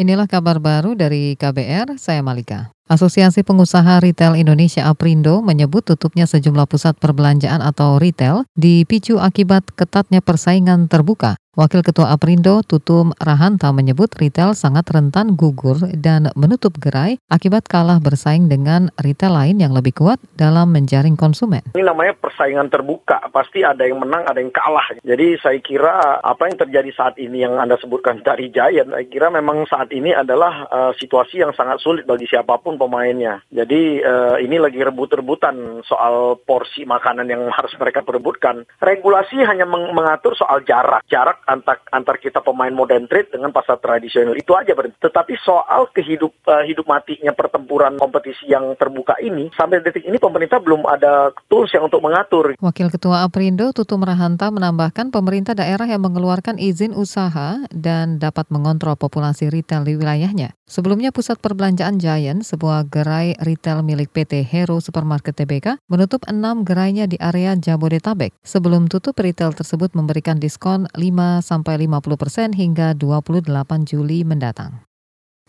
Inilah kabar baru dari KBR, saya Malika. Asosiasi Pengusaha Retail Indonesia Aprindo menyebut tutupnya sejumlah pusat perbelanjaan atau retail dipicu akibat ketatnya persaingan terbuka. Wakil Ketua Aprindo Tutum Rahanta menyebut retail sangat rentan gugur dan menutup gerai akibat kalah bersaing dengan retail lain yang lebih kuat dalam menjaring konsumen. Ini namanya persaingan terbuka, pasti ada yang menang, ada yang kalah. Jadi saya kira apa yang terjadi saat ini yang Anda sebutkan dari Giant, saya kira memang saat ini adalah uh, situasi yang sangat sulit bagi siapa pun pemainnya. Jadi uh, ini lagi rebut-rebutan soal porsi makanan yang harus mereka perebutkan. Regulasi hanya meng mengatur soal jarak, jarak antar antar kita pemain modern trade dengan pasar tradisional itu aja berarti. Tetapi soal kehidup uh, hidup matinya pertempuran kompetisi yang terbuka ini sampai detik ini pemerintah belum ada tools yang untuk mengatur. Wakil Ketua Aprindo Tutum Rahanta menambahkan pemerintah daerah yang mengeluarkan izin usaha dan dapat mengontrol populasi retail di wilayahnya. Sebelumnya pusat perbelanjaan Giant, sebuah gerai retail milik PT Hero Supermarket TBK, menutup enam gerainya di area Jabodetabek. Sebelum tutup, retail tersebut memberikan diskon 5 sampai 50 persen hingga 28 Juli mendatang.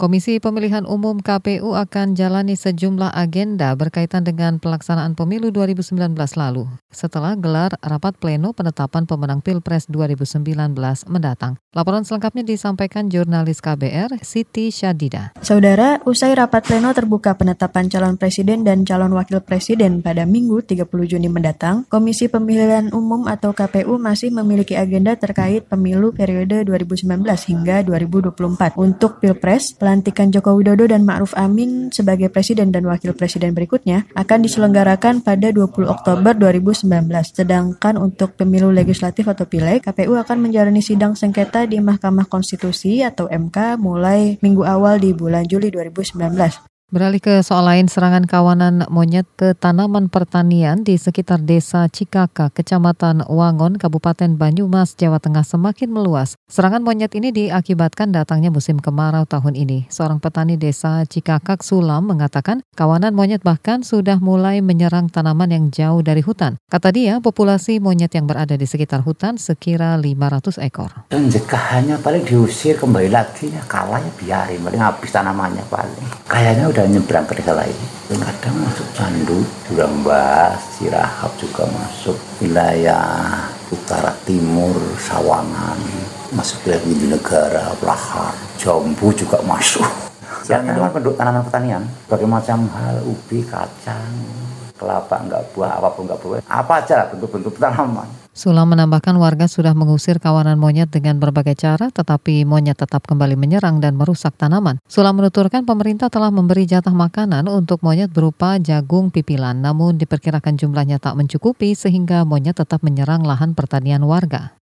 Komisi Pemilihan Umum KPU akan jalani sejumlah agenda berkaitan dengan pelaksanaan pemilu 2019 lalu setelah gelar rapat pleno penetapan pemenang Pilpres 2019 mendatang. Laporan selengkapnya disampaikan jurnalis KBR Siti Syadida. Saudara, usai rapat pleno terbuka penetapan calon presiden dan calon wakil presiden pada Minggu 30 Juni mendatang, Komisi Pemilihan Umum atau KPU masih memiliki agenda terkait pemilu periode 2019 hingga 2024 untuk Pilpres pelantikan Joko Widodo dan Ma'ruf Amin sebagai presiden dan wakil presiden berikutnya akan diselenggarakan pada 20 Oktober 2019. Sedangkan untuk pemilu legislatif atau pileg, KPU akan menjalani sidang sengketa di Mahkamah Konstitusi atau MK mulai minggu awal di bulan Juli 2019. Beralih ke soal lain, serangan kawanan monyet ke tanaman pertanian di sekitar desa Cikaka, Kecamatan Wangon, Kabupaten Banyumas, Jawa Tengah semakin meluas. Serangan monyet ini diakibatkan datangnya musim kemarau tahun ini. Seorang petani desa Cikakak Sulam mengatakan kawanan monyet bahkan sudah mulai menyerang tanaman yang jauh dari hutan. Kata dia, populasi monyet yang berada di sekitar hutan sekira 500 ekor. Hanya paling diusir kembali lagi, ya kalah ya biarin, paling habis tanamannya paling. Kayaknya udah bisa nyebrang ke desa lain. Kadang masuk Candu, Jurambas, Cirahap juga masuk. Wilayah utara timur Sawangan masuk wilayah Windu Negara, Lahar, Jambu juga masuk. Ya memang penduduk tanaman pertanian. Berbagai macam hal ubi, kacang, kelapa enggak buah, apa pun enggak buah apa aja bentuk-bentuk tanaman Sulam menambahkan warga sudah mengusir kawanan monyet dengan berbagai cara, tetapi monyet tetap kembali menyerang dan merusak tanaman. Sulam menuturkan pemerintah telah memberi jatah makanan untuk monyet berupa jagung pipilan, namun diperkirakan jumlahnya tak mencukupi sehingga monyet tetap menyerang lahan pertanian warga.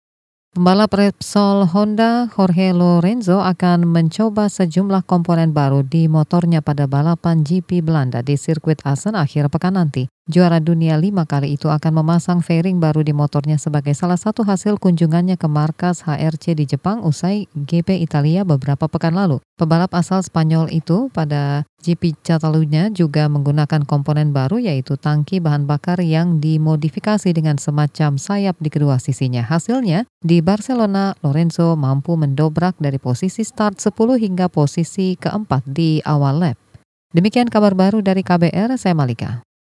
Pembalap Repsol Honda Jorge Lorenzo akan mencoba sejumlah komponen baru di motornya pada balapan GP Belanda di sirkuit Assen akhir pekan nanti. Juara dunia lima kali itu akan memasang fairing baru di motornya sebagai salah satu hasil kunjungannya ke markas HRC di Jepang usai GP Italia beberapa pekan lalu. Pebalap asal Spanyol itu pada GP Catalunya juga menggunakan komponen baru yaitu tangki bahan bakar yang dimodifikasi dengan semacam sayap di kedua sisinya. Hasilnya, di Barcelona, Lorenzo mampu mendobrak dari posisi start 10 hingga posisi keempat di awal lap. Demikian kabar baru dari KBR, saya Malika.